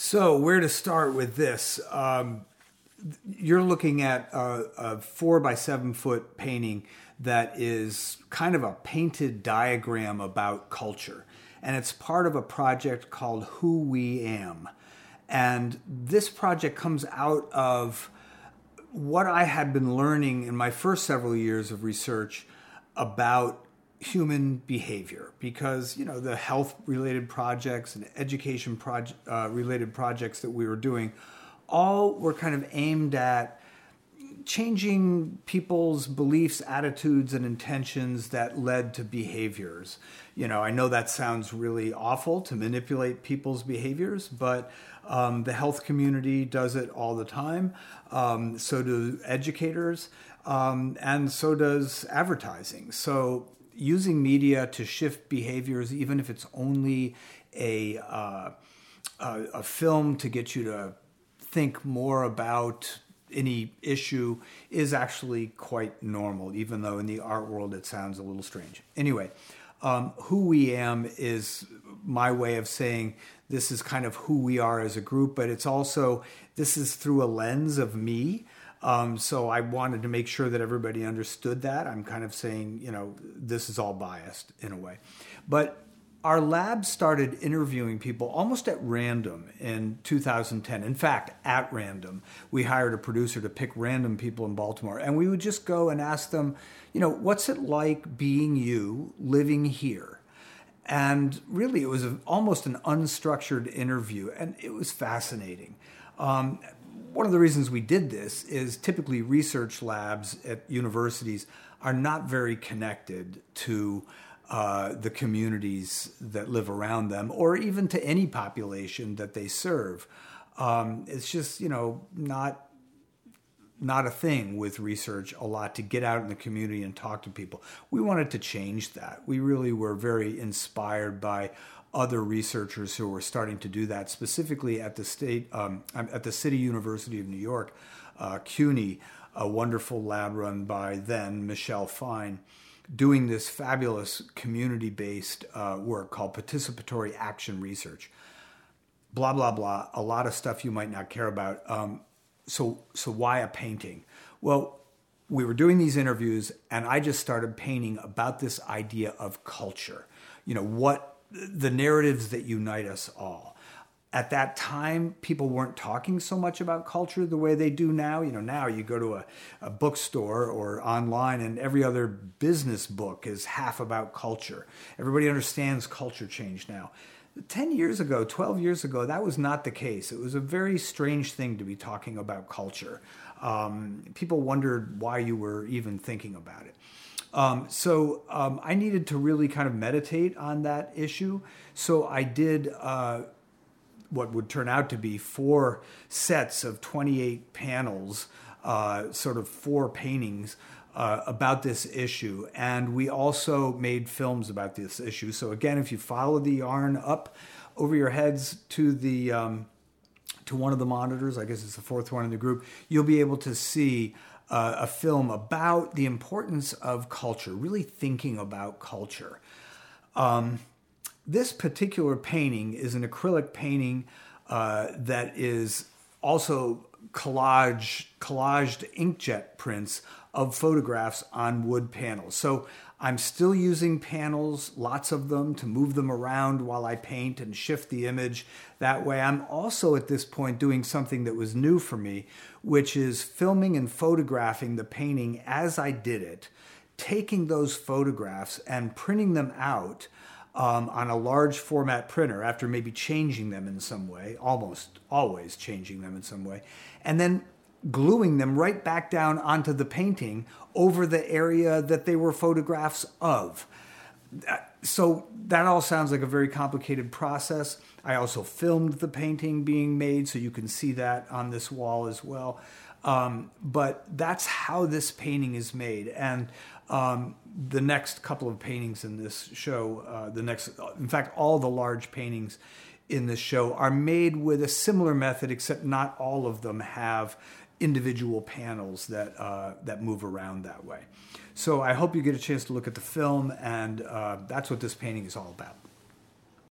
So, where to start with this? Um, you're looking at a, a, four by seven foot painting that is kind of a painted diagram about culture. And it's part of a project called Who We Am. And this project comes out of what I had been learning in my first several years of research about human behavior because you know the health related projects and education proje- uh, related projects that we were doing all were kind of aimed at changing people's beliefs attitudes and intentions that led to behaviors. You know i know that sounds really awful to manipulate people's behaviors but um, the health community does it all the time. Um, so do educators um, and so does advertising. So using media to shift behaviors, even if it's only a, uh, a, a film to get you to think more about any issue, is actually quite normal, even though in the art world it sounds a little strange. Anyway, um, who we am is my way of saying this is kind of who we are as a group, but it's also this is through a lens of me. Um, so I wanted to make sure that everybody understood that. I'm kind of saying, you know, this is all biased in a way. But our lab started interviewing people almost at random in 2010. In fact, at random, we hired a producer to pick random people in Baltimore, and we would just go and ask them, you know, what's it like being you living here? And really, it was a, almost an unstructured interview, and it was fascinating. Um, one of the reasons we did this is typically research labs at universities are not very connected to uh, the communities that live around them or even to any population that they serve. Um, it's just, you know, not not a thing with research a lot to get out in the community and talk to people. We wanted to change that. We really were very inspired by other researchers who were starting to do that, specifically at the state, um, at the City University of New York, uh, CUNY, a wonderful lab run by then Michelle Fine, doing this fabulous community-based uh, work called participatory action research. Blah blah blah. A lot of stuff you might not care about. Um, so so why a painting? Well, we were doing these interviews, and I just started painting about this idea of culture. You know what the narratives that unite us all. At that time, people weren't talking so much about culture the way they do now. You know, now you go to a, a bookstore or online, and every other business book is half about culture. Everybody understands culture change now. 10 years ago, 12 years ago, that was not the case. It was a very strange thing to be talking about culture. Um, people wondered why you were even thinking about it. Um, so um, I needed to really kind of meditate on that issue. So I did uh, what would turn out to be four sets of 28 panels, uh, sort of four paintings. Uh, about this issue, and we also made films about this issue. So again, if you follow the yarn up over your heads to the um, to one of the monitors, I guess it's the fourth one in the group, you'll be able to see uh, a film about the importance of culture, really thinking about culture. Um, this particular painting is an acrylic painting uh, that is also collage collaged inkjet prints of photographs on wood panels. So I'm still using panels, lots of them, to move them around while I paint and shift the image that way. I'm also at this point doing something that was new for me, which is filming and photographing the painting as I did it, taking those photographs and printing them out. Um, on a large format printer after maybe changing them in some way, almost always changing them in some way, and then gluing them right back down onto the painting over the area that they were photographs of. So that all sounds like a very complicated process. I also filmed the painting being made, so you can see that on this wall as well. Um, but that's how this painting is made. And um, the next couple of paintings in this show, uh, the next, in fact, all the large paintings in this show are made with a similar method, except not all of them have individual panels that uh, that move around that way. So I hope you get a chance to look at the film, and uh, that's what this painting is all about.